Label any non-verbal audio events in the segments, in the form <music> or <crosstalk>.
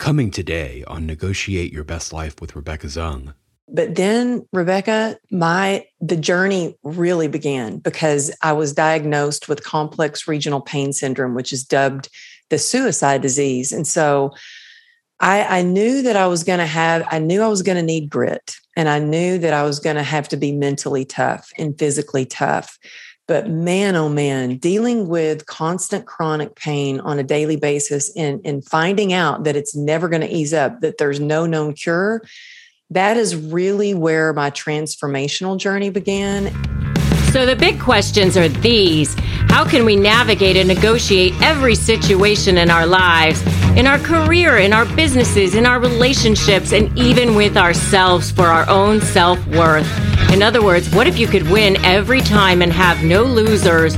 Coming today on Negotiate Your Best Life with Rebecca Zung. But then, Rebecca, my the journey really began because I was diagnosed with complex regional pain syndrome, which is dubbed the suicide disease. And so I, I knew that I was going to have, I knew I was going to need grit, and I knew that I was going to have to be mentally tough and physically tough. But man, oh man, dealing with constant chronic pain on a daily basis and, and finding out that it's never going to ease up, that there's no known cure, that is really where my transformational journey began. So the big questions are these How can we navigate and negotiate every situation in our lives, in our career, in our businesses, in our relationships, and even with ourselves for our own self worth? In other words, what if you could win every time and have no losers?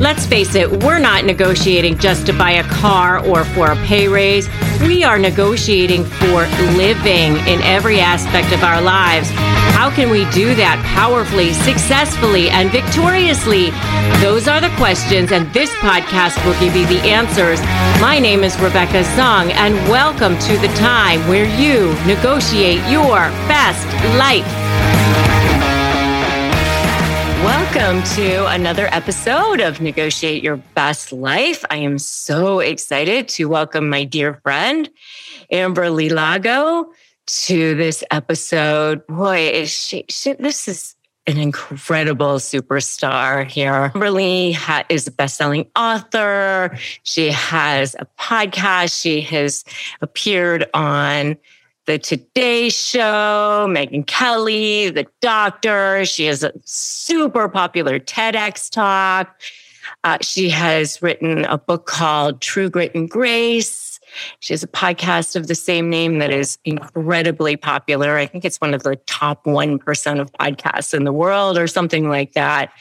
Let's face it, we're not negotiating just to buy a car or for a pay raise. We are negotiating for living in every aspect of our lives. How can we do that powerfully, successfully, and victoriously? Those are the questions, and this podcast will give you the answers. My name is Rebecca Zung, and welcome to the time where you negotiate your best life. Welcome to another episode of Negotiate Your Best Life. I am so excited to welcome my dear friend, Amberly Lago to this episode. Boy, is she, she this is an incredible superstar here. Amberly ha- is a best-selling author. She has a podcast. She has appeared on the Today Show, Megyn Kelly, The Doctor. She has a super popular TEDx talk. Uh, she has written a book called True Grit and Grace. She has a podcast of the same name that is incredibly popular. I think it's one of the top 1% of podcasts in the world or something like that.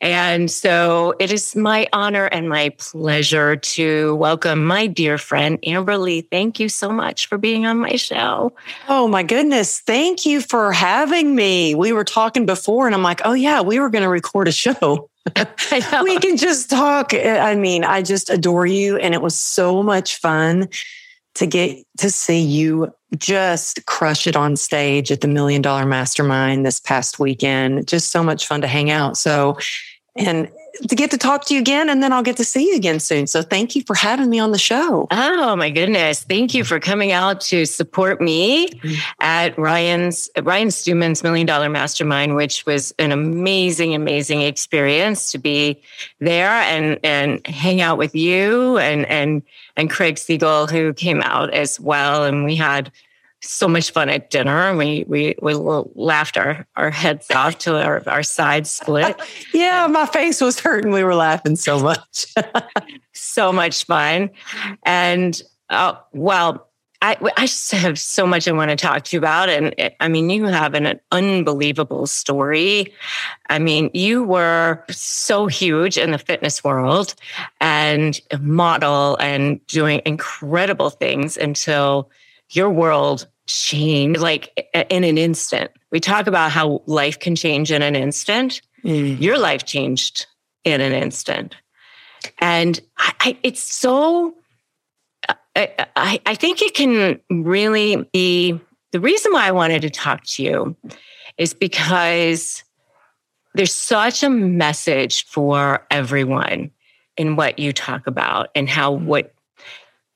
And so it is my honor and my pleasure to welcome my dear friend, Amberly. Thank you so much for being on my show. Oh, my goodness. Thank you for having me. We were talking before, and I'm like, oh, yeah, we were going to record a show. <laughs> we can just talk. Eh, I mean, I just adore you. And it was so much fun to get to see you just crush it on stage at the Million Dollar Mastermind this past weekend. Just so much fun to hang out. So, and to get to talk to you again and then I'll get to see you again soon. So thank you for having me on the show. Oh my goodness. Thank you for coming out to support me at Ryan's Ryan Stewman's Million Dollar Mastermind, which was an amazing, amazing experience to be there and and hang out with you and and and Craig Siegel who came out as well. And we had so much fun at dinner. We we we laughed our our heads off till our our sides split. <laughs> yeah, my face was hurting. We were laughing so much. <laughs> so much fun, and uh, well. I, I just have so much I want to talk to you about. And it, I mean, you have an, an unbelievable story. I mean, you were so huge in the fitness world and model and doing incredible things until your world changed like in an instant. We talk about how life can change in an instant. Mm. Your life changed in an instant. And I, I, it's so, I, I think it can really be the reason why I wanted to talk to you is because there's such a message for everyone in what you talk about and how what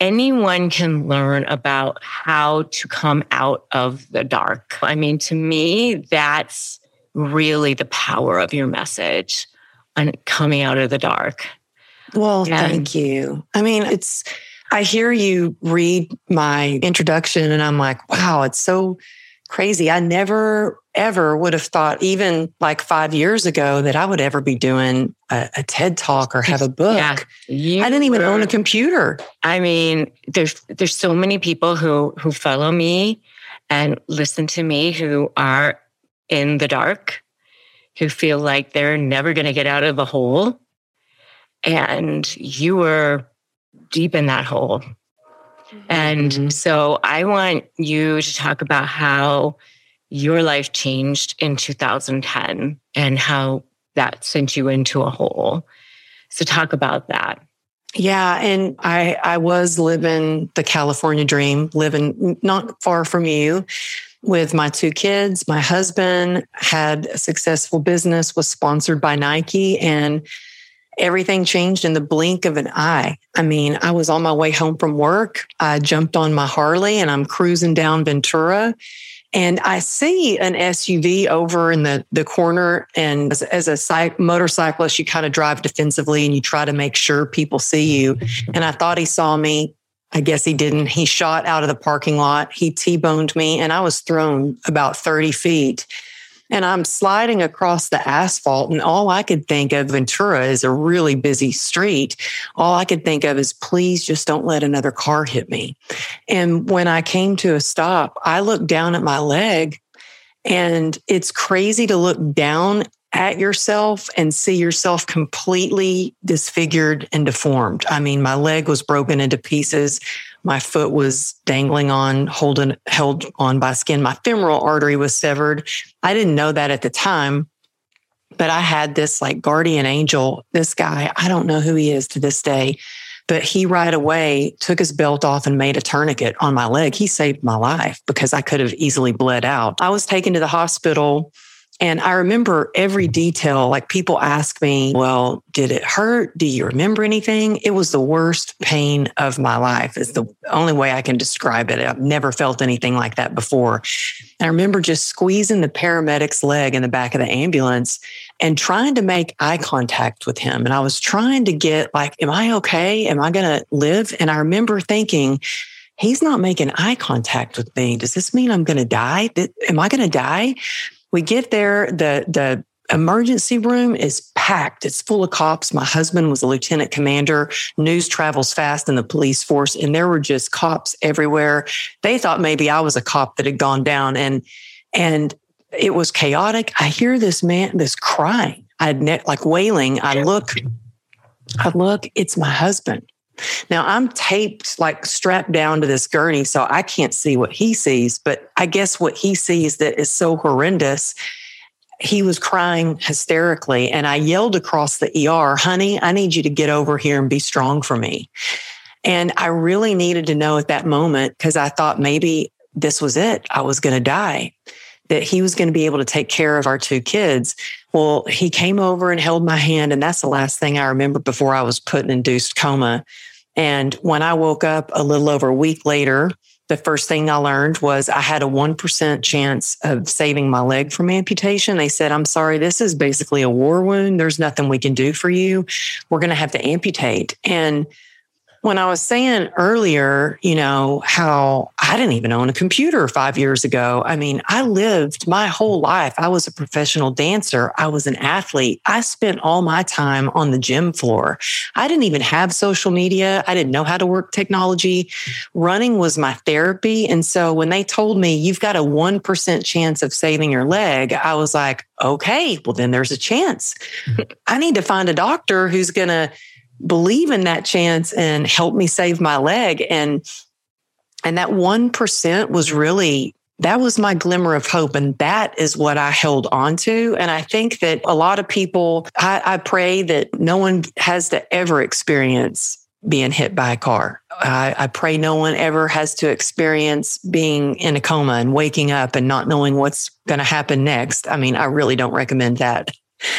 anyone can learn about how to come out of the dark. I mean, to me, that's really the power of your message and coming out of the dark. Well, and, thank you. I mean, it's, I hear you read my introduction and I'm like, wow, it's so crazy. I never ever would have thought, even like five years ago, that I would ever be doing a, a TED talk or have a <laughs> book. Yeah, I didn't even own a computer. I mean, there's there's so many people who who follow me and listen to me who are in the dark, who feel like they're never going to get out of a hole, and you were deep in that hole. And mm-hmm. so I want you to talk about how your life changed in 2010 and how that sent you into a hole. So talk about that. Yeah, and I I was living the California dream, living not far from you with my two kids. My husband had a successful business, was sponsored by Nike, and everything changed in the blink of an eye. I mean, I was on my way home from work. I jumped on my Harley and I'm cruising down Ventura. And I see an SUV over in the, the corner. And as, as a cyc- motorcyclist, you kind of drive defensively and you try to make sure people see you. And I thought he saw me. I guess he didn't. He shot out of the parking lot. He T boned me and I was thrown about 30 feet. And I'm sliding across the asphalt, and all I could think of, Ventura is a really busy street. All I could think of is, please just don't let another car hit me. And when I came to a stop, I looked down at my leg, and it's crazy to look down at yourself and see yourself completely disfigured and deformed. I mean, my leg was broken into pieces. My foot was dangling on, holding, held on by skin. My femoral artery was severed. I didn't know that at the time, but I had this like guardian angel, this guy, I don't know who he is to this day, but he right away took his belt off and made a tourniquet on my leg. He saved my life because I could have easily bled out. I was taken to the hospital and I remember every detail. Like people ask me, well, did it hurt? Do you remember anything? It was the worst pain of my life, is the only way I can describe it. I've never felt anything like that before. And I remember just squeezing the paramedic's leg in the back of the ambulance and trying to make eye contact with him. And I was trying to get, like, am I okay? Am I going to live? And I remember thinking, he's not making eye contact with me. Does this mean I'm going to die? Am I going to die? We get there, the the emergency room is packed. It's full of cops. My husband was a lieutenant commander. News travels fast in the police force, and there were just cops everywhere. They thought maybe I was a cop that had gone down, and and it was chaotic. I hear this man, this crying. I'd ne- like wailing. I look, I look. It's my husband. Now I'm taped, like strapped down to this gurney, so I can't see what he sees. But I guess what he sees that is so horrendous. He was crying hysterically, and I yelled across the ER, honey, I need you to get over here and be strong for me. And I really needed to know at that moment because I thought maybe this was it. I was going to die, that he was going to be able to take care of our two kids. Well, he came over and held my hand. And that's the last thing I remember before I was put in induced coma. And when I woke up a little over a week later, the first thing I learned was I had a 1% chance of saving my leg from amputation. They said, I'm sorry, this is basically a war wound. There's nothing we can do for you. We're going to have to amputate. And when I was saying earlier, you know, how I didn't even own a computer five years ago. I mean, I lived my whole life. I was a professional dancer. I was an athlete. I spent all my time on the gym floor. I didn't even have social media. I didn't know how to work technology. Running was my therapy. And so when they told me you've got a 1% chance of saving your leg, I was like, okay, well, then there's a chance. <laughs> I need to find a doctor who's going to believe in that chance and help me save my leg. And and that 1% was really that was my glimmer of hope. And that is what I held on to. And I think that a lot of people, I, I pray that no one has to ever experience being hit by a car. I, I, pray no one ever has to experience being in a coma and waking up and not knowing what's going to happen next. I mean, I really don't recommend that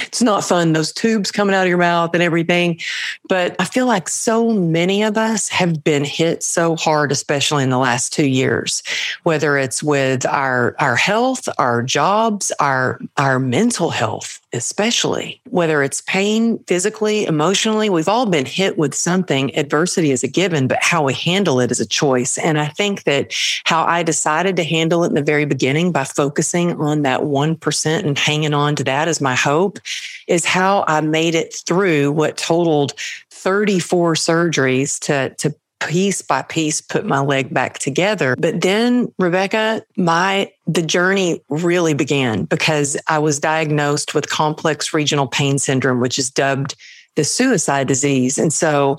it's not fun, those tubes coming out of your mouth and everything. But I feel like so many of us have been hit so hard, especially in the last two years, whether it's with our, our health, our jobs, our, our mental health, especially, whether it's pain physically, emotionally, we've all been hit with something. Adversity is a given, but how we handle it is a choice. And I think that how I decided to handle it in the very beginning by focusing on that 1% and hanging on to that as my hope is how I made it through what totaled 34 surgeries to, to piece by piece put my leg back together. But then, Rebecca, my the journey really began because I was diagnosed with complex regional pain syndrome, which is dubbed the suicide disease. And so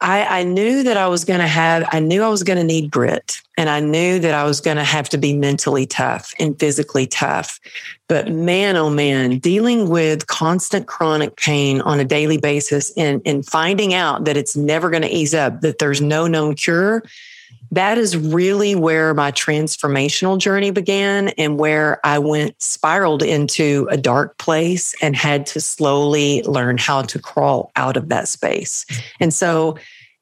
I, I knew that I was going to have, I knew I was going to need grit and I knew that I was going to have to be mentally tough and physically tough. But man, oh man, dealing with constant chronic pain on a daily basis and, and finding out that it's never going to ease up, that there's no known cure, that is really where my transformational journey began and where I went spiraled into a dark place and had to slowly learn how to crawl out of that space. And so,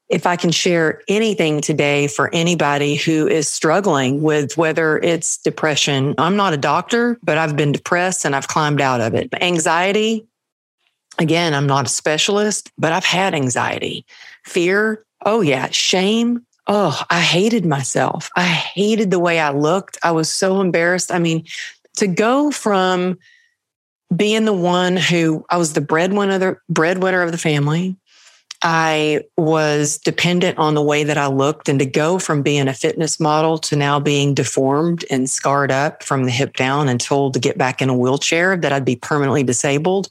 if I can share anything today for anybody who is struggling with whether it's depression, I'm not a doctor, but I've been depressed and I've climbed out of it. Anxiety, again, I'm not a specialist, but I've had anxiety. Fear, oh yeah, shame, oh, I hated myself. I hated the way I looked. I was so embarrassed. I mean, to go from being the one who I was the breadwinner, breadwinner of the family. I was dependent on the way that I looked, and to go from being a fitness model to now being deformed and scarred up from the hip down and told to get back in a wheelchair, that I'd be permanently disabled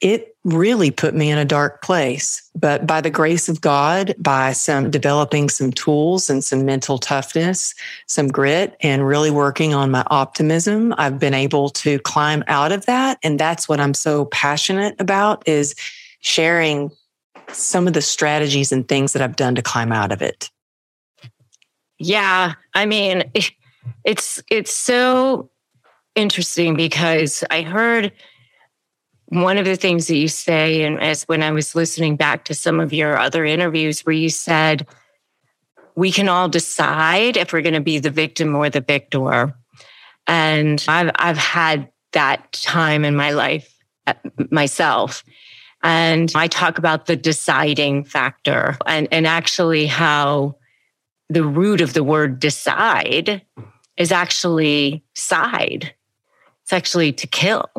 it really put me in a dark place. But by the grace of God, by some developing some tools and some mental toughness, some grit, and really working on my optimism, I've been able to climb out of that. And that's what I'm so passionate about is sharing some of the strategies and things that I've done to climb out of it. Yeah. I mean, <laughs> it's it's so interesting because I heard one of the things that you say, and as when I was listening back to some of your other interviews, where you said, we can all decide if we're going to be the victim or the victor. And I've, I've had that time in my life uh, myself. And I talk about the deciding factor and, and actually how the root of the word decide is actually side. It's actually to kill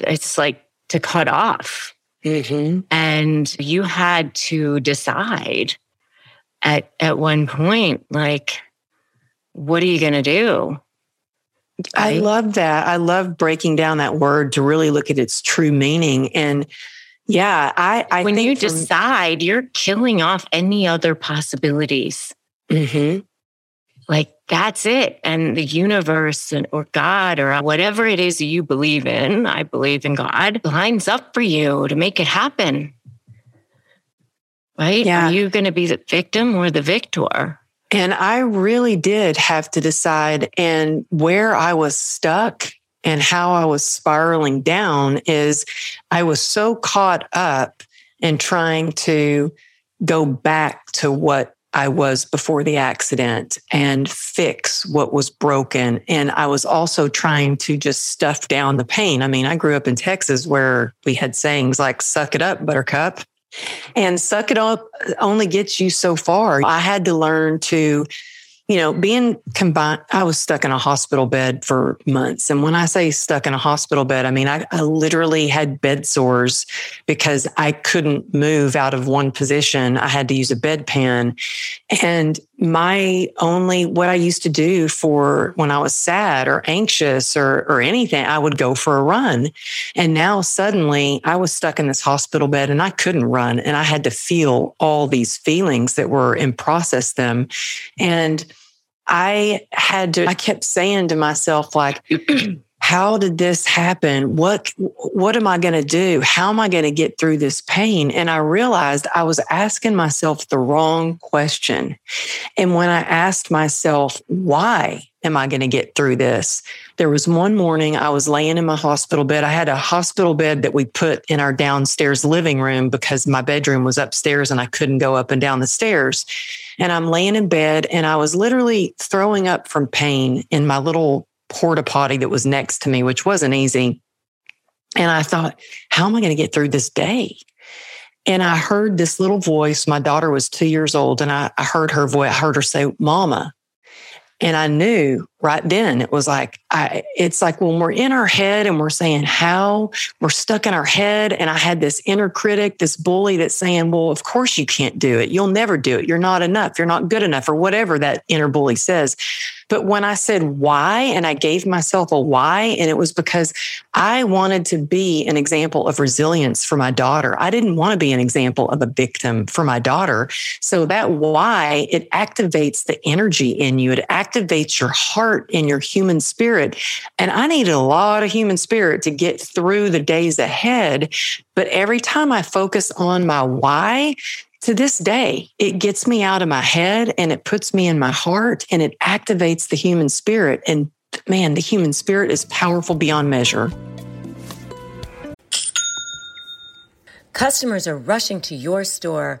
it's like to cut off. Mm-hmm. And you had to decide at at one point, like, what are you going to do? I love that. I love breaking down that word to really look at its true meaning. And yeah, I, I when you from, decide, you're killing off any other possibilities. Mm-hmm like that's it. And the universe and, or God or whatever it is you believe in, I believe in God, lines up for you to make it happen. Right? Yeah. Are you going to be the victim or the victor? And I really did have to decide. And where I was stuck and how I was spiraling down is I was so caught up in trying to go back to what I was before the accident and fix what was broken. And I was also trying to just stuff down the pain. I mean, I grew up in Texas where we had sayings like, suck it up, buttercup. And suck it up only gets you so far. I had to learn to you know, being combined, I was stuck in a hospital bed for months. And when I say stuck in a hospital bed, I mean, I, I, literally had bed sores because I couldn't move out of one position. I had to use a bedpan. And my only, what I used to do for when I was sad or anxious or, or anything, I would go for a run. And now suddenly I was stuck in this hospital bed and I couldn't run. And I had to feel all these feelings that were and process them. And I had to, I kept saying to myself, like, <clears throat> how did this happen? What, what am I going to do? How am I going to get through this pain? And I realized I was asking myself the wrong question. And when I asked myself, why am I going to get through this? There was one morning I was laying in my hospital bed. I had a hospital bed that we put in our downstairs living room because my bedroom was upstairs and I couldn't go up and down the stairs. And I'm laying in bed and I was literally throwing up from pain in my little porta potty that was next to me, which wasn't easy. And I thought, how am I going to get through this day? And I heard this little voice. My daughter was two years old, and I, I heard her voice. I heard her say, Mama. And I knew right then it was like, I, it's like when we're in our head and we're saying how we're stuck in our head. And I had this inner critic, this bully that's saying, well, of course you can't do it. You'll never do it. You're not enough. You're not good enough or whatever that inner bully says. But when I said why, and I gave myself a why, and it was because I wanted to be an example of resilience for my daughter. I didn't want to be an example of a victim for my daughter. So that why, it activates the energy in you, it activates your heart and your human spirit. And I needed a lot of human spirit to get through the days ahead. But every time I focus on my why, to this day, it gets me out of my head and it puts me in my heart and it activates the human spirit. And man, the human spirit is powerful beyond measure. Customers are rushing to your store.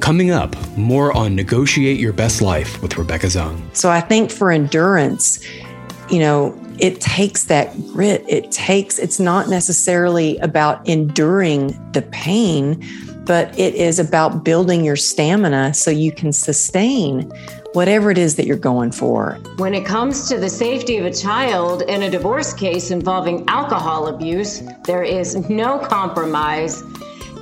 Coming up, more on Negotiate Your Best Life with Rebecca Zung. So I think for endurance, you know, it takes that grit. It takes, it's not necessarily about enduring the pain, but it is about building your stamina so you can sustain whatever it is that you're going for. When it comes to the safety of a child in a divorce case involving alcohol abuse, there is no compromise.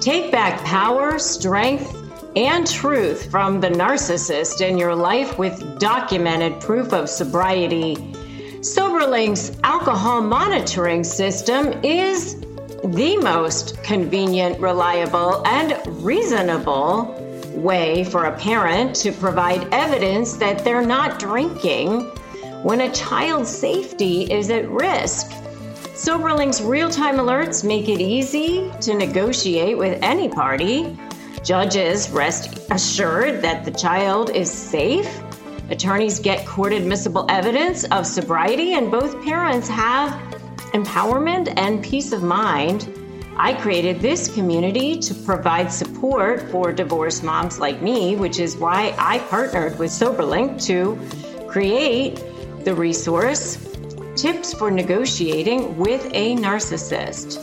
Take back power, strength, and truth from the narcissist in your life with documented proof of sobriety. SoberLink's alcohol monitoring system is the most convenient, reliable, and reasonable way for a parent to provide evidence that they're not drinking when a child's safety is at risk. SoberLink's real time alerts make it easy to negotiate with any party. Judges rest assured that the child is safe. Attorneys get court admissible evidence of sobriety, and both parents have empowerment and peace of mind. I created this community to provide support for divorced moms like me, which is why I partnered with SoberLink to create the resource Tips for Negotiating with a Narcissist.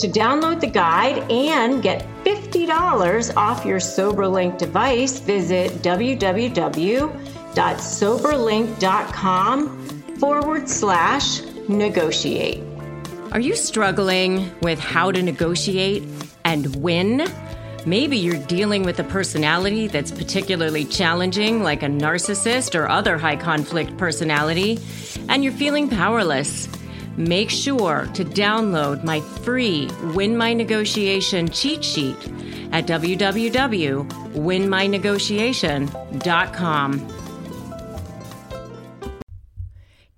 To download the guide and get $50 off your SoberLink device, visit www.soberlink.com forward slash negotiate. Are you struggling with how to negotiate and win? Maybe you're dealing with a personality that's particularly challenging, like a narcissist or other high conflict personality, and you're feeling powerless. Make sure to download my free Win My Negotiation cheat sheet at www.winmynegotiation.com.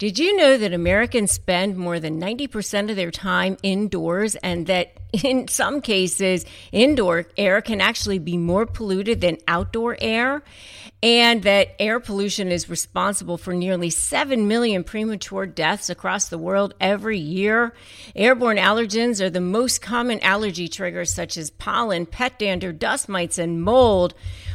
Did you know that Americans spend more than 90% of their time indoors and that in some cases, indoor air can actually be more polluted than outdoor air? And that air pollution is responsible for nearly 7 million premature deaths across the world every year. Airborne allergens are the most common allergy triggers, such as pollen, pet dander, dust mites, and mold.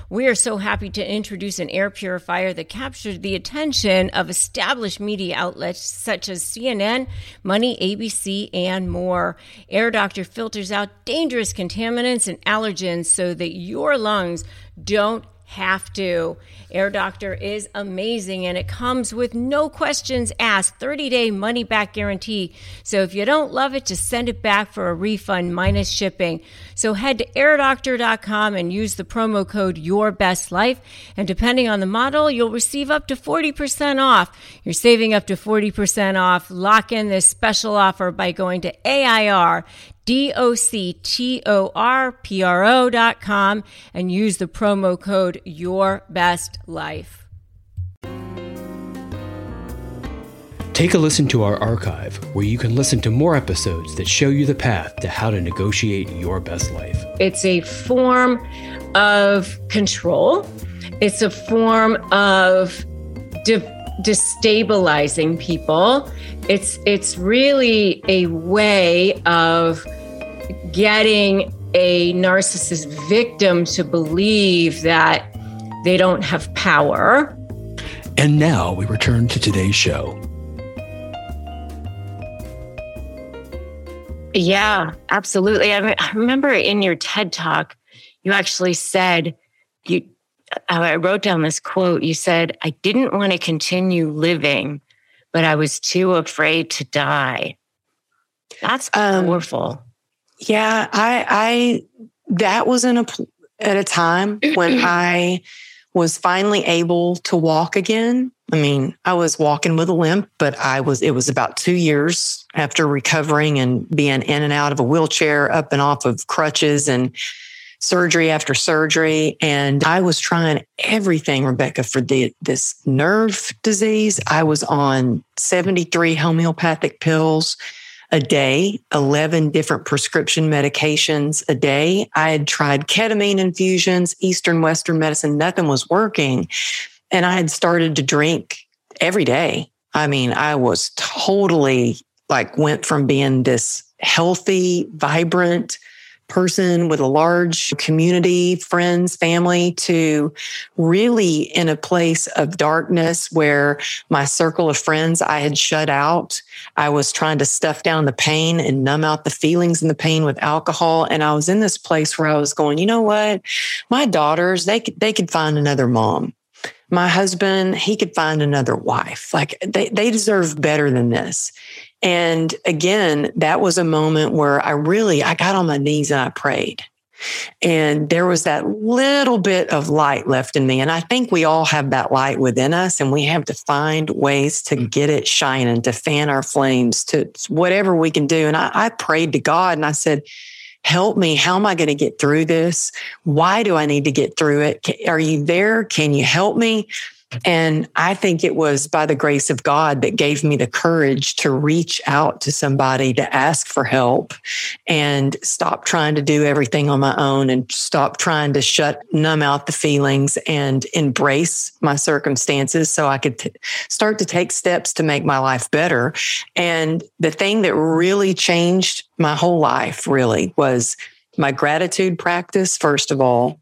We are so happy to introduce an air purifier that captured the attention of established media outlets such as CNN, Money, ABC, and more. Air Doctor filters out dangerous contaminants and allergens so that your lungs don't have to. Air Doctor is amazing and it comes with no questions asked, 30 day money back guarantee. So if you don't love it, just send it back for a refund minus shipping. So head to airdoctor.com and use the promo code Your Best Life. And depending on the model, you'll receive up to 40% off. You're saving up to 40% off. Lock in this special offer by going to AIR D-O-C-T-O-R-P-R-O dot com and use the promo code Your Best Life. Take a listen to our archive where you can listen to more episodes that show you the path to how to negotiate your best life. It's a form of control. It's a form of de- destabilizing people. It's it's really a way of getting a narcissist victim to believe that they don't have power. And now we return to today's show. Yeah, absolutely. I, I remember in your TED talk, you actually said, you, I wrote down this quote. You said, I didn't want to continue living, but I was too afraid to die. That's Um, powerful. Yeah, I, I, that was in a, at a time when <clears throat> I was finally able to walk again. I mean, I was walking with a limp, but I was, it was about two years after recovering and being in and out of a wheelchair, up and off of crutches and surgery after surgery. And I was trying everything, Rebecca, for the, this nerve disease. I was on 73 homeopathic pills a day, 11 different prescription medications a day. I had tried ketamine infusions, Eastern, Western medicine, nothing was working. And I had started to drink every day. I mean, I was totally like went from being this healthy, vibrant, person with a large community, friends, family to really in a place of darkness where my circle of friends I had shut out. I was trying to stuff down the pain and numb out the feelings and the pain with alcohol. And I was in this place where I was going, you know what? My daughters, they could, they could find another mom. My husband, he could find another wife. Like they, they deserve better than this. And again, that was a moment where I really, I got on my knees and I prayed. And there was that little bit of light left in me. And I think we all have that light within us, and we have to find ways to mm. get it shining, to fan our flames, to whatever we can do. And I, I prayed to God and I said, Help me. How am I going to get through this? Why do I need to get through it? Are you there? Can you help me? And I think it was by the grace of God that gave me the courage to reach out to somebody to ask for help and stop trying to do everything on my own and stop trying to shut, numb out the feelings and embrace my circumstances so I could t- start to take steps to make my life better. And the thing that really changed my whole life really was my gratitude practice, first of all,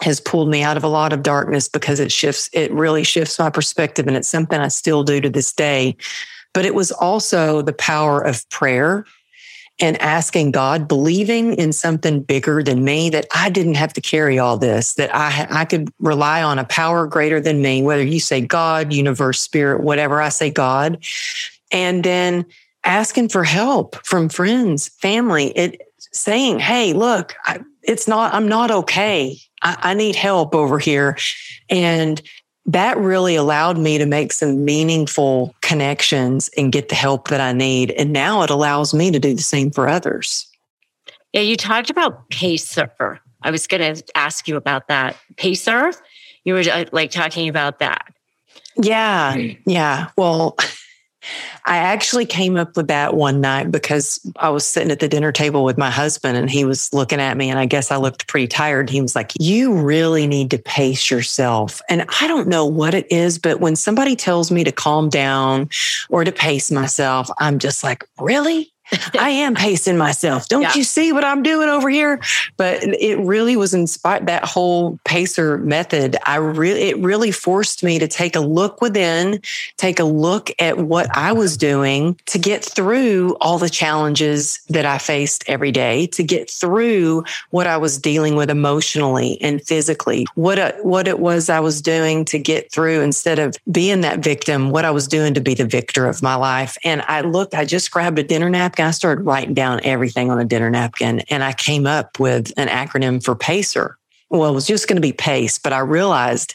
has pulled me out of a lot of darkness because it shifts, it really shifts my perspective. And it's something I still do to this day. But it was also the power of prayer and asking God, believing in something bigger than me, that I didn't have to carry all this, that I, I could rely on a power greater than me, whether you say God, universe, spirit, whatever, I say God. And then asking for help from friends, family, it saying, Hey, look, I, it's not, I'm not okay. I, I need help over here. And that really allowed me to make some meaningful connections and get the help that I need. And now it allows me to do the same for others. Yeah, you talked about Pacer. I was going to ask you about that. Pacer? You were uh, like talking about that. Yeah. Yeah. Well, <laughs> I actually came up with that one night because I was sitting at the dinner table with my husband and he was looking at me and I guess I looked pretty tired. He was like, You really need to pace yourself. And I don't know what it is, but when somebody tells me to calm down or to pace myself, I'm just like, Really? <laughs> I am pacing myself. Don't Yeah. you see what I'm doing over here? But it really was inspired that whole pacer method. I really it really forced me to take a look within, take a look at what I was doing to get through all the challenges that I faced every day, to get through what I was dealing with emotionally and physically. What uh, what it was I was doing to get through instead of being that victim, what I was doing to be the victor of my life. And I looked, I just grabbed a dinner napkin. I started writing down everything on a dinner napkin and I came up with an acronym for PACER. Well, it was just going to be PACE, but I realized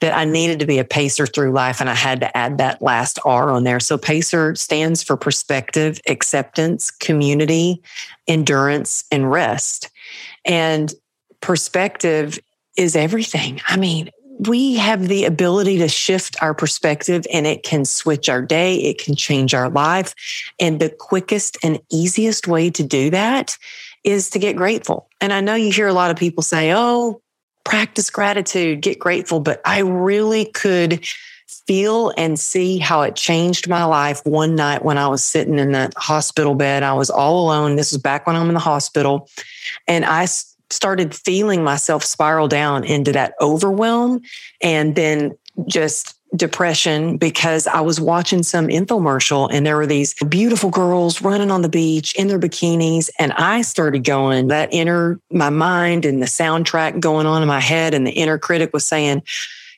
that I needed to be a pacer through life and I had to add that last R on there. So PACER stands for perspective, acceptance, community, endurance, and rest. And perspective is everything. I mean, we have the ability to shift our perspective and it can switch our day, it can change our life. And the quickest and easiest way to do that is to get grateful. And I know you hear a lot of people say, oh, practice gratitude, get grateful. But I really could feel and see how it changed my life one night when I was sitting in that hospital bed. I was all alone. This was back when I'm in the hospital. And I started feeling myself spiral down into that overwhelm and then just depression because I was watching some infomercial and there were these beautiful girls running on the beach in their bikinis. And I started going, that inner, my mind and the soundtrack going on in my head, and the inner critic was saying,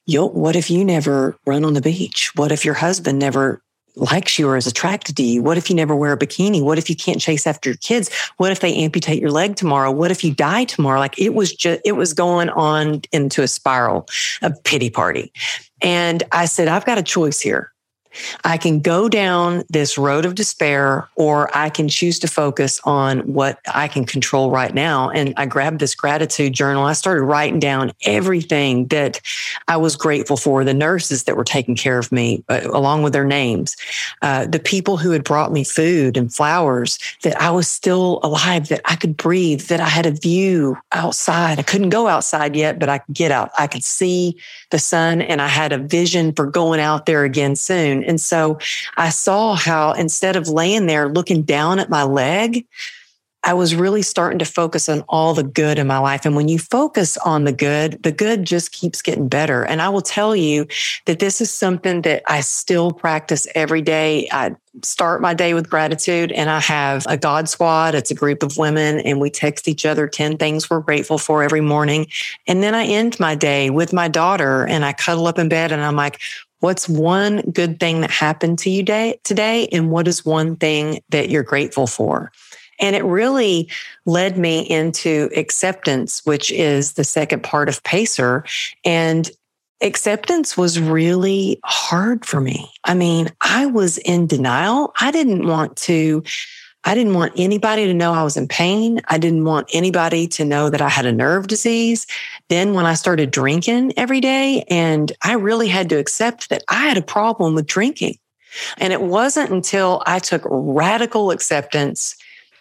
Yo, what if you never run on the beach? What if your husband never likes you or is attracted to you? What if you never wear a bikini? What if you can't chase after your kids? What if they amputate your leg tomorrow? What if you die tomorrow? Like it was just, it was going on into a spiral, a pity party. And I said, I've got a choice here. I can go down this road of despair, or I can choose to focus on what I can control right now. And I grabbed this gratitude journal. I started writing down everything that I was grateful for the nurses that were taking care of me, uh, along with their names, uh, the people who had brought me food and flowers, that I was still alive, that I could breathe, that I had a view outside. I couldn't go outside yet, but I could get out. I could see the sun and I had a vision for going out there again soon. And so I saw how instead of laying there looking down at my leg, I was really starting to focus on all the good in my life. And when you focus on the good, the good just keeps getting better. And I will tell you that this is something that I still practice every day. I start my day with gratitude and I have a God squad. It's a group of women and we text each other 10 things we're grateful for every morning. And then I end my day with my daughter and I cuddle up in bed and I'm like, What's one good thing that happened to you day, today? And what is one thing that you're grateful for? And it really led me into acceptance, which is the second part of Pacer. And acceptance was really hard for me. I mean, I was in denial. I didn't want to. I didn't want anybody to know I was in pain. I didn't want anybody to know that I had a nerve disease. Then, when I started drinking every day, and I really had to accept that I had a problem with drinking. And it wasn't until I took radical acceptance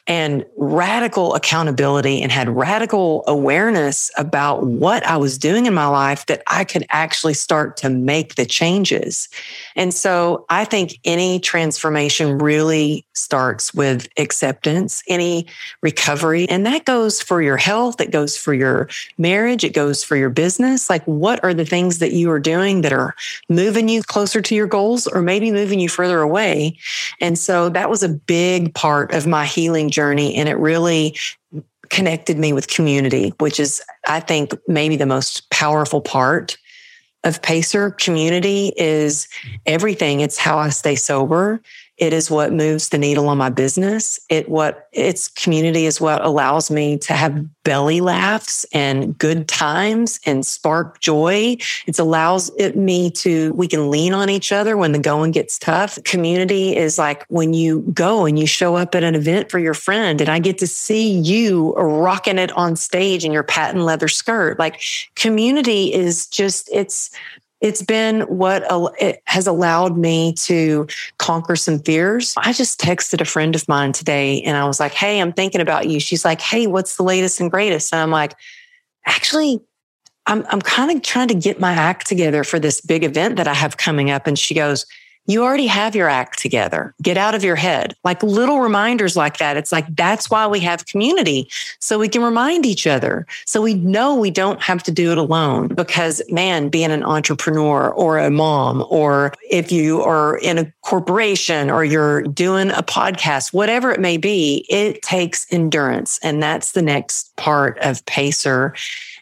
and radical accountability and had radical awareness about what I was doing in my life that I could actually start to make the changes. And so I think any transformation really starts with acceptance, any recovery. And that goes for your health, it goes for your marriage, it goes for your business. Like, what are the things that you are doing that are moving you closer to your goals or maybe moving you further away? And so that was a big part of my healing journey. And it really connected me with community, which is, I think, maybe the most powerful part of Pacer. Community is everything. It's how I stay sober. It is what moves the needle on my business. It what its community is what allows me to have belly laughs and good times and spark joy. It allows it me to we can lean on each other when the going gets tough. Community is like when you go and you show up at an event for your friend and I get to see you rocking it on stage in your patent leather skirt. Like community is just it's it's been what it has allowed me to conquer some fears. I just texted a friend of mine today and I was like, Hey, I'm thinking about you. She's like, Hey, what's the latest and greatest? And I'm like, actually, I'm, I'm kind of trying to get my act together for this big event that I have coming up. And she goes, you already have your act together. Get out of your head. Like little reminders like that. It's like that's why we have community. So we can remind each other. So we know we don't have to do it alone because man, being an entrepreneur or a mom, or if you are in a corporation or you're doing a podcast, whatever it may be, it takes endurance. And that's the next part of Pacer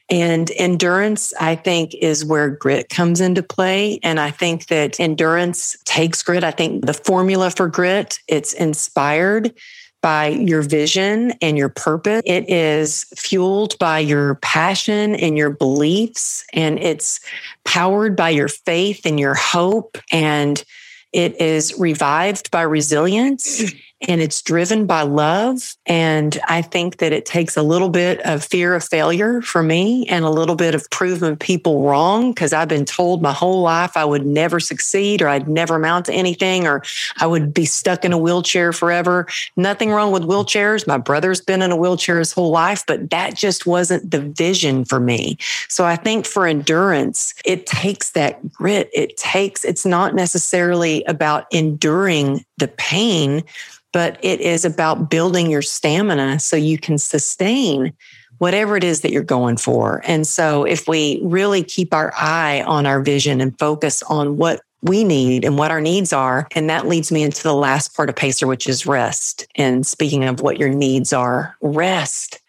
and endurance, I think, is where grit comes into play. And I think that endurance takes grit. I think the formula for grit, it's inspired by your vision and your purpose. It is fueled by your passion and your beliefs, and it's powered by your faith and your hope. And it is revived by resilience and it's driven by love. And I think that it takes a little bit of fear of failure for me and a little bit of proving people wrong because I've been told my whole life I would never succeed or I'd never amount to anything or I would be stuck in a wheelchair forever. Nothing wrong with wheelchairs. My brother's been in a wheelchair his whole life, but that just wasn't the vision for me. So I think for endurance, it takes that grit. It takes, it's not necessarily about enduring the pain but it is about building your stamina so you can sustain whatever it is that you're going for. And so if we really keep our eye on our vision and focus on what we need and what our needs are. And that leads me into the last part of Pacer, which is rest. And speaking of what your needs are, rest.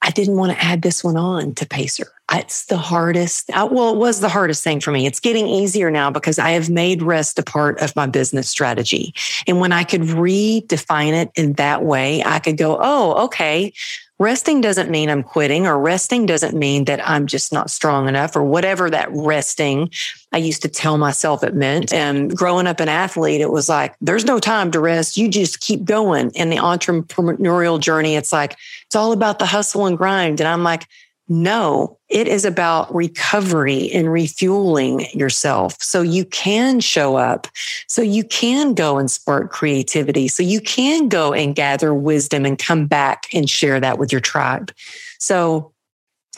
I didn't want to add this one on to Pacer it's the hardest. Uh, well, it was the hardest thing for me. It's getting easier now because I have made rest a part of my business strategy. And when I could redefine it in that way, I could go, oh, okay. Resting doesn't mean I'm quitting, or resting doesn't mean that I'm just not strong enough, or whatever that resting I used to tell myself it meant. And growing up an athlete, it was like, there's no time to rest. You just keep going. In the entrepreneurial journey, it's like, it's all about the hustle and grind. And I'm like, no, it is about recovery and refueling yourself so you can show up, so you can go and spark creativity, so you can go and gather wisdom and come back and share that with your tribe. So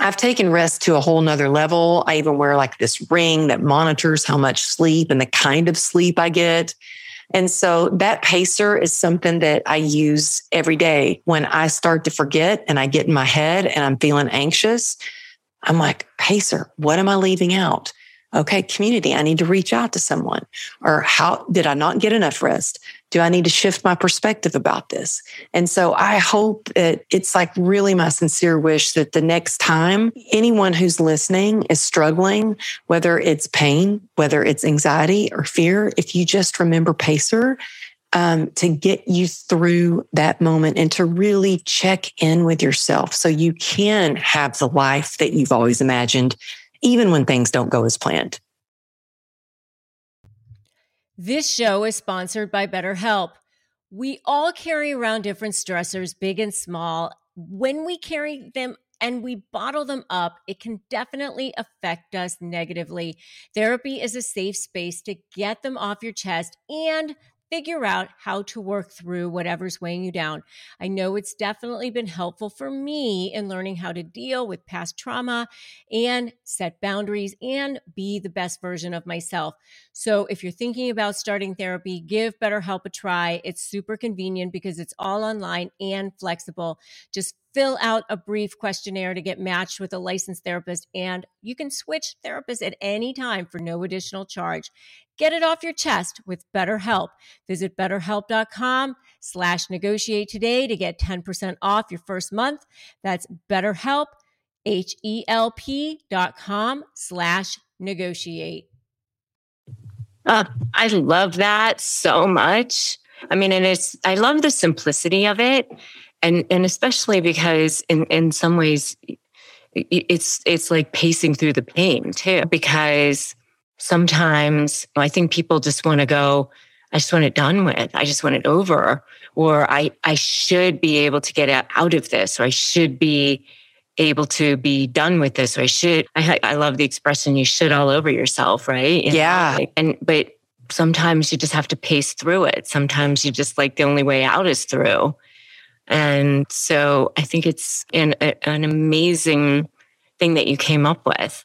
I've taken rest to a whole nother level. I even wear like this ring that monitors how much sleep and the kind of sleep I get. And so that pacer is something that I use every day when I start to forget and I get in my head and I'm feeling anxious. I'm like, pacer, what am I leaving out? Okay, community, I need to reach out to someone. Or how did I not get enough rest? Do I need to shift my perspective about this? And so I hope that it's like really my sincere wish that the next time anyone who's listening is struggling, whether it's pain, whether it's anxiety or fear, if you just remember Pacer, um, to get you through that moment and to really check in with yourself so you can have the life that you've always imagined even when things don't go as planned. This show is sponsored by BetterHelp. We all carry around different stressors, big and small. When we carry them and we bottle them up, it can definitely affect us negatively. Therapy is a safe space to get them off your chest and figure out how to work through whatever's weighing you down. I know it's definitely been helpful for me in learning how to deal with past trauma and set boundaries and be the best version of myself. So if you're thinking about starting therapy, give BetterHelp a try. It's super convenient because it's all online and flexible. Just fill out a brief questionnaire to get matched with a licensed therapist, and you can switch therapists at any time for no additional charge. Get it off your chest with BetterHelp. Visit betterhelp.com slash negotiate today to get 10% off your first month. That's betterhelp, H-E-L-P dot com slash negotiate. Uh, I love that so much. I mean, and it's, I love the simplicity of it. And, and especially because in, in some ways, it's, it's like pacing through the pain too, because sometimes I think people just want to go, I just want it done with. I just want it over. Or I, I should be able to get out of this, or I should be able to be done with this, or I should. I, I love the expression, you should all over yourself, right? yeah. and, but sometimes you just have to pace through it. Sometimes you just like the only way out is through. And so I think it's an, an amazing thing that you came up with.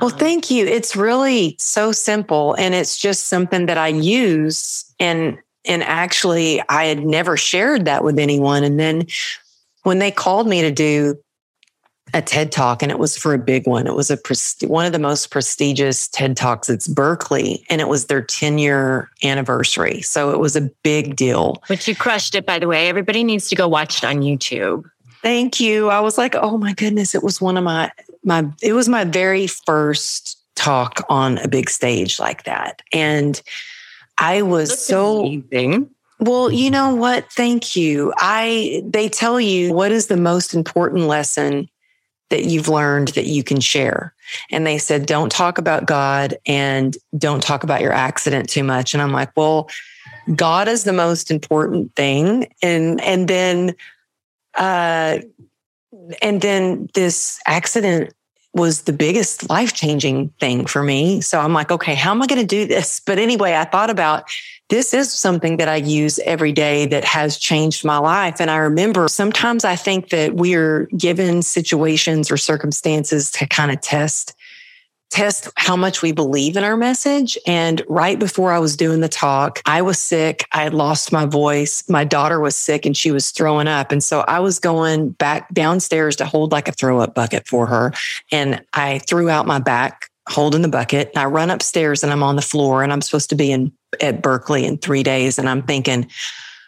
Well, um, thank you. It's really so simple and it's just something that I use and and actually I had never shared that with anyone and then when they called me to do a TED talk and it was for a big one. It was a one of the most prestigious TED talks. It's Berkeley and it was their 10 year anniversary. So it was a big deal. But you crushed it, by the way. Everybody needs to go watch it on YouTube. Thank you. I was like, oh my goodness, it was one of my my it was my very first talk on a big stage like that. And I was That's so amazing. Well, you know what? Thank you. I they tell you what is the most important lesson that you've learned that you can share. And they said, don't talk about God and don't talk about your accident too much. And I'm like, well, God is the most important thing. And, and then, uh, and then this accident was the biggest life changing thing for me. So I'm like, okay, how am I going to do this? But anyway, I thought about this is something that I use every day that has changed my life. And I remember sometimes I think that we're given situations or circumstances to kind of test test how much we believe in our message. And right before I was doing the talk, I was sick. I had lost my voice. My daughter was sick and she was throwing up. And so I was going back downstairs to hold like a throw up bucket for her. And I threw out my back holding the bucket. I run upstairs and I'm on the floor and I'm supposed to be in at Berkeley in three days. And I'm thinking,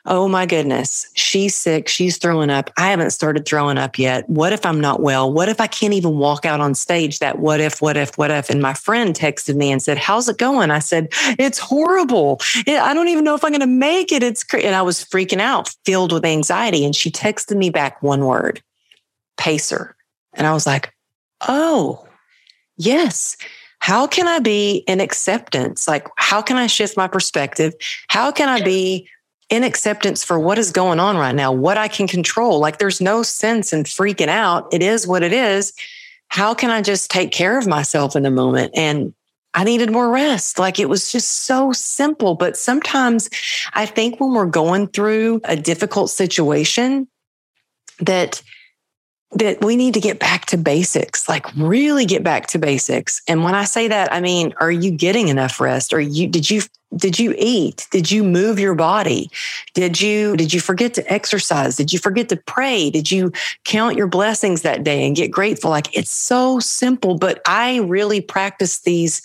oh my goodness, she's sick. She's throwing up. I haven't started throwing up yet. What if I'm not well? What if I can't even walk out on stage? That what if, what if, what if? And my friend texted me and said, how's it going? I said, it's horrible. I don't even know if I'm going to make it. It's crazy. And I was freaking out, filled with anxiety. And she texted me back one word, pacer. And I was like, oh, yes how can I be in acceptance? Like, how can I shift my perspective? How can I be in acceptance for what is going on right now, what I can control. Like there's no sense in freaking out. It is what it is. How can I just take care of myself in the moment? And I needed more rest. Like it was just so simple. But sometimes I think when we're going through a difficult situation, that that we need to get back to basics, like really get back to basics. And when I say that, I mean, are you getting enough rest? Are you did you did you eat? Did you move your body? Did you did you forget to exercise? Did you forget to pray? Did you count your blessings that day and get grateful? Like it's so simple, but I really practice these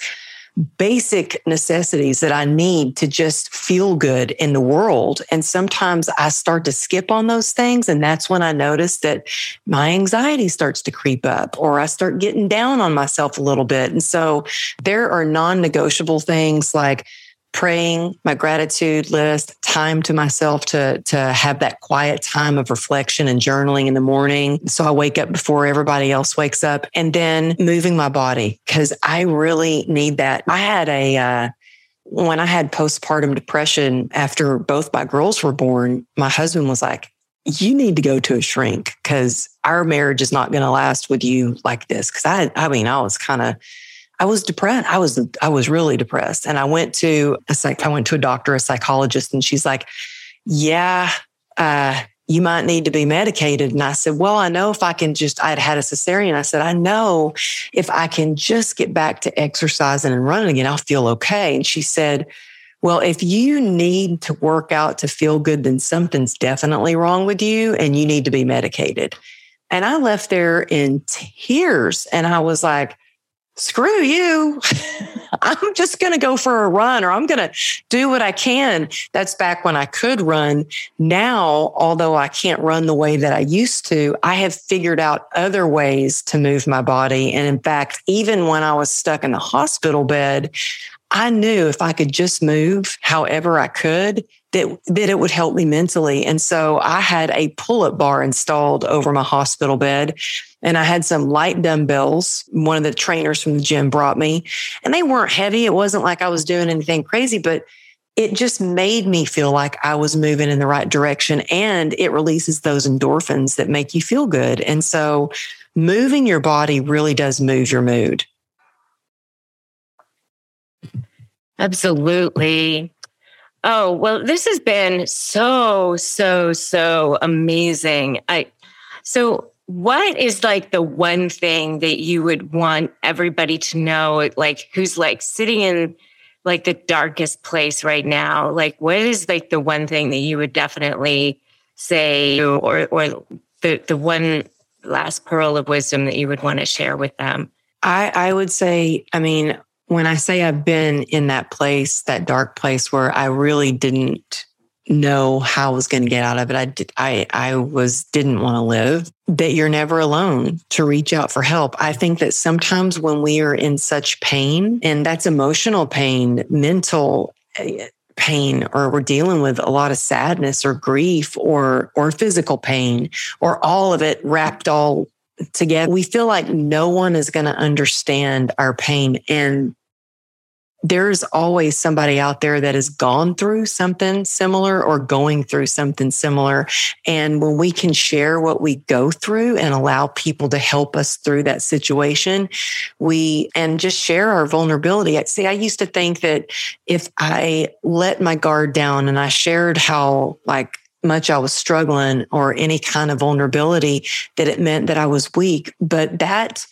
basic necessities that I need to just feel good in the world. And sometimes I start to skip on those things. And that's when I notice that my anxiety starts to creep up or I start getting down on myself a little bit. And so there are non negotiable things like praying, my gratitude list, time to myself to, to have that quiet time of reflection and journaling in the morning. So I wake up before everybody else wakes up and then moving my body because I really need that. I had a, uh, when I had postpartum depression after both my girls were born, my husband was like, you need to go to a shrink because our marriage is not going to last with you like this. Cause I, I mean, I was kind of, I was depressed. I was I was really depressed, and I went to a psych. I went to a doctor, a psychologist, and she's like, "Yeah, uh, you might need to be medicated." And I said, "Well, I know if I can just." I had had a cesarean. I said, "I know if I can just get back to exercising and running again, I'll feel okay." And she said. Well, if you need to work out to feel good, then something's definitely wrong with you and you need to be medicated. And I left there in tears and I was like, screw you. <laughs> I'm just going to go for a run or I'm going to do what I can. That's back when I could run. Now, although I can't run the way that I used to, I have figured out other ways to move my body. And in fact, even when I was stuck in the hospital bed, I knew if I could just move however I could, that, that it would help me mentally. And so I had a pull up bar installed over my hospital bed and I had some light dumbbells. One of the trainers from the gym brought me, and they weren't heavy. It wasn't like I was doing anything crazy, but it just made me feel like I was moving in the right direction. And it releases those endorphins that make you feel good. And so moving your body really does move your mood. Absolutely. Oh, well, this has been so, so, so amazing. I so what is like the one thing that you would want everybody to know, like who's like sitting in like the darkest place right now? Like, what is like the one thing that you would definitely say, or or the the one last pearl of wisdom that you would want to share with them? I I would say, I mean, when I say I've been in that place, that dark place where I really didn't know how I was going to get out of it. I did, I, I was, didn't want to live that you're never alone to reach out for help. I think that sometimes when we are in such pain and that's emotional pain, mental eh, pain, or we're dealing with a lot of sadness or grief or, or physical pain or all of it wrapped all together, we feel like no one is going to understand our pain. And there's always somebody out there that has gone through something similar or going through something similar. And when we can share what we go through and allow people to help us through that situation, we and just share our vulnerability. See, I used to think that if I let my guard down and I shared how like much I was struggling or any kind of vulnerability, that it meant that I was weak. But that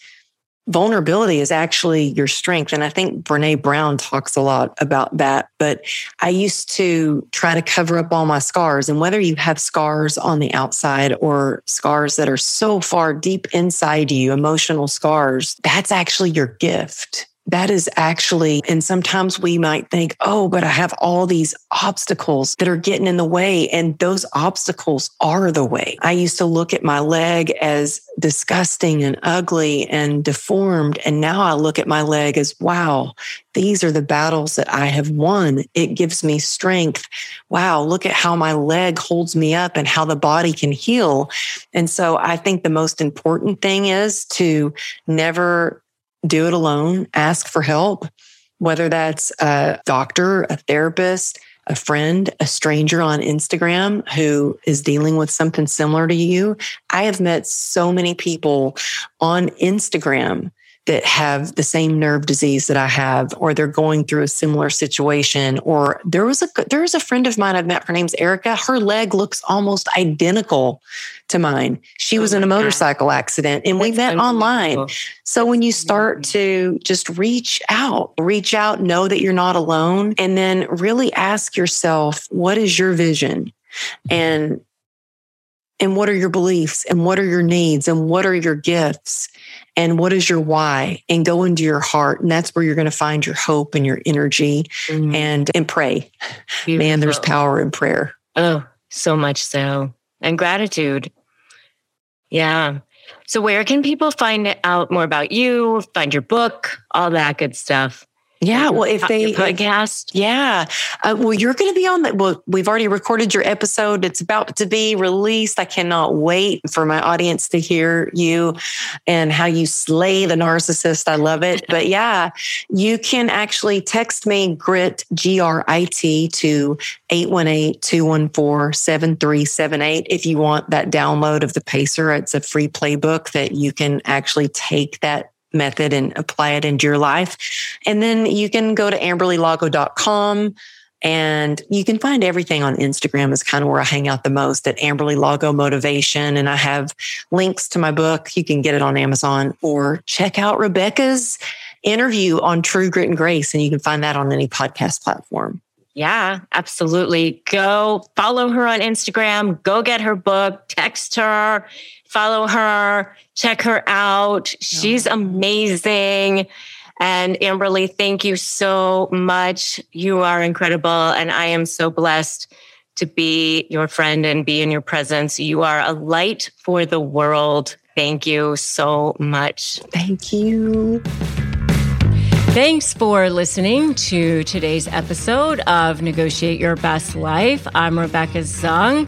vulnerability is actually your strength. And I think Brene Brown talks a lot about that. But I used to try to cover up all my scars. And whether you have scars on the outside or scars that are so far deep inside you, emotional scars, that's actually your gift that is actually, and sometimes we might think, oh, but I have all these obstacles that are getting in the way. And those obstacles are the way. I used to look at my leg as disgusting and ugly and deformed. And now I look at my leg as, wow, these are the battles that I have won. It gives me strength. Wow, look at how my leg holds me up and how the body can heal. And so I think the most important thing is to never do it alone, ask for help, whether that's a doctor, a therapist, a friend, a stranger on Instagram who is dealing with something similar to you. I have met so many people on Instagram that have the same nerve disease that I have, or they're going through a similar situation. Or there was a there was a friend of mine I've met. Her name's Erica. Her leg looks almost identical to mine. She was in a oh, motorcycle accident, and we met online. So when you start mm-hmm. to just reach out, reach out, know that you're not alone, and then really ask yourself, what is your vision? And and what are your beliefs? And what are your needs? And what are your gifts? And what is your why? And go into your heart. And that's where you're going to find your hope and your energy mm. and and pray. Beautiful. man there's power in prayer. Oh so much so. And gratitude. Yeah. So where can people find out more about you find your book all that good stuff yeah, well, if they podcast, yeah, uh, well, you're going to be on that. Well, we've already recorded your episode; it's about to be released. I cannot wait for my audience to hear you and how you slay the narcissist. I love it. but <laughs> yeah, you can actually text me grit G R I T to 818-214-7378 if you want that download of the Pacer. It's a free playbook that you can actually take that method and apply it into your life. And then you can go to amberlylago.com and you can find everything on Instagram is kind of where I hang out the most at Amberly Lago Motivation. And I have links to my book. You can get it on Amazon or check out Rebecca's interview on True Grit and Grace. And you can find that on any podcast platform. Yeah, absolutely. Go follow her on Instagram, go get her book, text her, follow her, check her out. She's oh, amazing. And Amberly, thank you so much. You are incredible. And I am so blessed to be your friend and be in your presence. You are a light for the world. Thank you so much. Thank you. Thanks for listening to today's episode of Negotiate Your Best Life. I'm Rebecca Zung.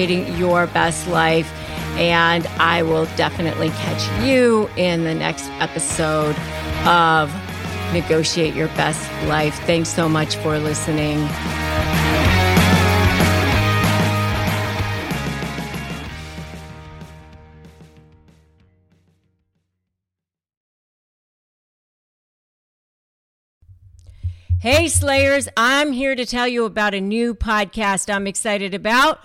your best life. And I will definitely catch you in the next episode of Negotiate Your Best Life. Thanks so much for listening. Hey, Slayers, I'm here to tell you about a new podcast I'm excited about.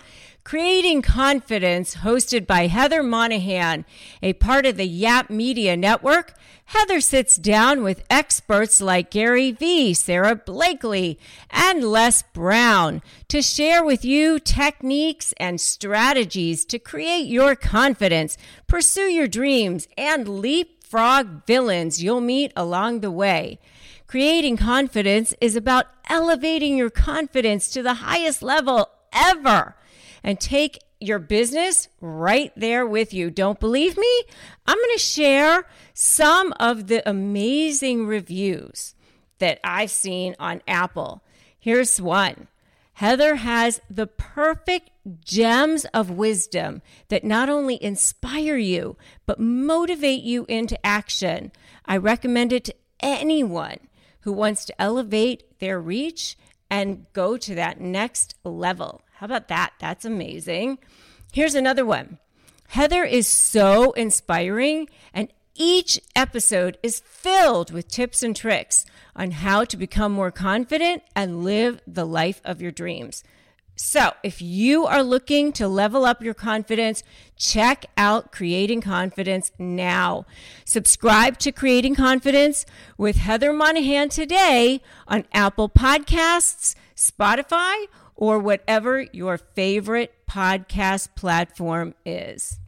Creating Confidence, hosted by Heather Monahan, a part of the Yap Media Network. Heather sits down with experts like Gary Vee, Sara Blakely, and Les Brown to share with you techniques and strategies to create your confidence, pursue your dreams, and leapfrog villains you'll meet along the way. Creating confidence is about elevating your confidence to the highest level ever and take your business right there with you. Don't believe me? I'm going to share some of the amazing reviews that I've seen on Apple. Here's one. Heather has the perfect gems of wisdom that not only inspire you, but motivate you into action. I recommend it to anyone who wants to elevate their reach and go to that next level. How about that? That's amazing. Here's another one Heather is so inspiring, and each episode is filled with tips and tricks on how to become more confident and live the life of your dreams. So, if you are looking to level up your confidence, check out Creating Confidence now. Subscribe to Creating Confidence with Heather Monahan today on Apple Podcasts, Spotify, or whatever your favorite podcast platform is.